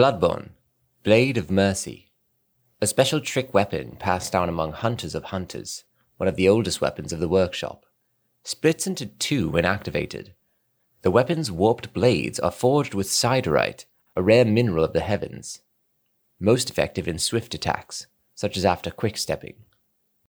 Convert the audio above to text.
Bloodborne, Blade of Mercy. A special trick weapon passed down among hunters of hunters, one of the oldest weapons of the workshop. Splits into two when activated. The weapon's warped blades are forged with siderite, a rare mineral of the heavens. Most effective in swift attacks, such as after quick stepping.